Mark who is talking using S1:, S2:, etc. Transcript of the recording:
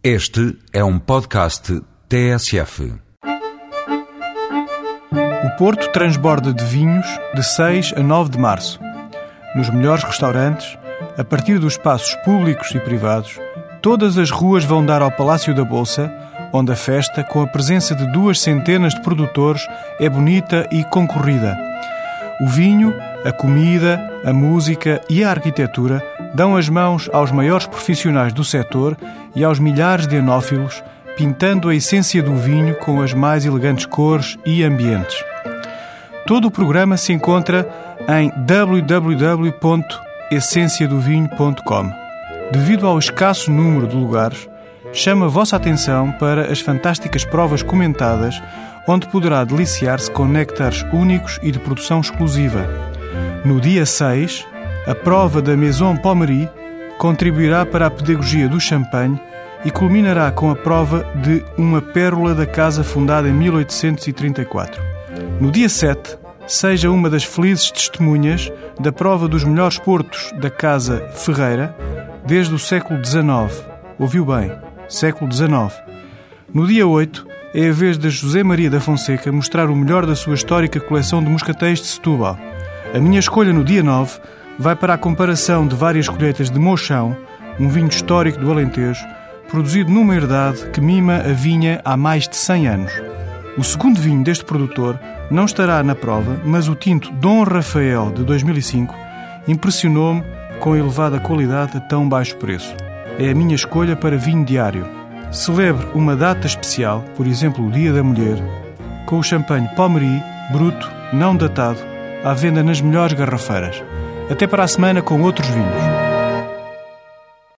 S1: Este é um podcast TSF.
S2: O Porto transborda de vinhos de 6 a 9 de março. Nos melhores restaurantes, a partir dos espaços públicos e privados, todas as ruas vão dar ao Palácio da Bolsa, onde a festa, com a presença de duas centenas de produtores, é bonita e concorrida. O vinho, a comida, a música e a arquitetura dão as mãos aos maiores profissionais do setor e aos milhares de enófilos, pintando a essência do vinho com as mais elegantes cores e ambientes. Todo o programa se encontra em www.essenciadovinho.com. Devido ao escasso número de lugares, chama a vossa atenção para as fantásticas provas comentadas, onde poderá deliciar-se com néctares únicos e de produção exclusiva. No dia 6, a prova da Maison Pommery contribuirá para a pedagogia do champanhe e culminará com a prova de uma pérola da casa fundada em 1834. No dia 7, seja uma das felizes testemunhas da prova dos melhores portos da Casa Ferreira desde o século XIX. Ouviu bem? Século XIX. No dia 8, é a vez de José Maria da Fonseca mostrar o melhor da sua histórica coleção de moscatéis de Setúbal. A minha escolha no dia 9 vai para a comparação de várias colheitas de Mochão, um vinho histórico do Alentejo, produzido numa herdade que mima a vinha há mais de 100 anos. O segundo vinho deste produtor não estará na prova, mas o tinto Dom Rafael de 2005 impressionou-me com a elevada qualidade a tão baixo preço. É a minha escolha para vinho diário. Celebre uma data especial, por exemplo o Dia da Mulher, com o champanhe Pommery, bruto, não datado, à venda nas melhores garrafeiras. Até para a semana com outros vinhos.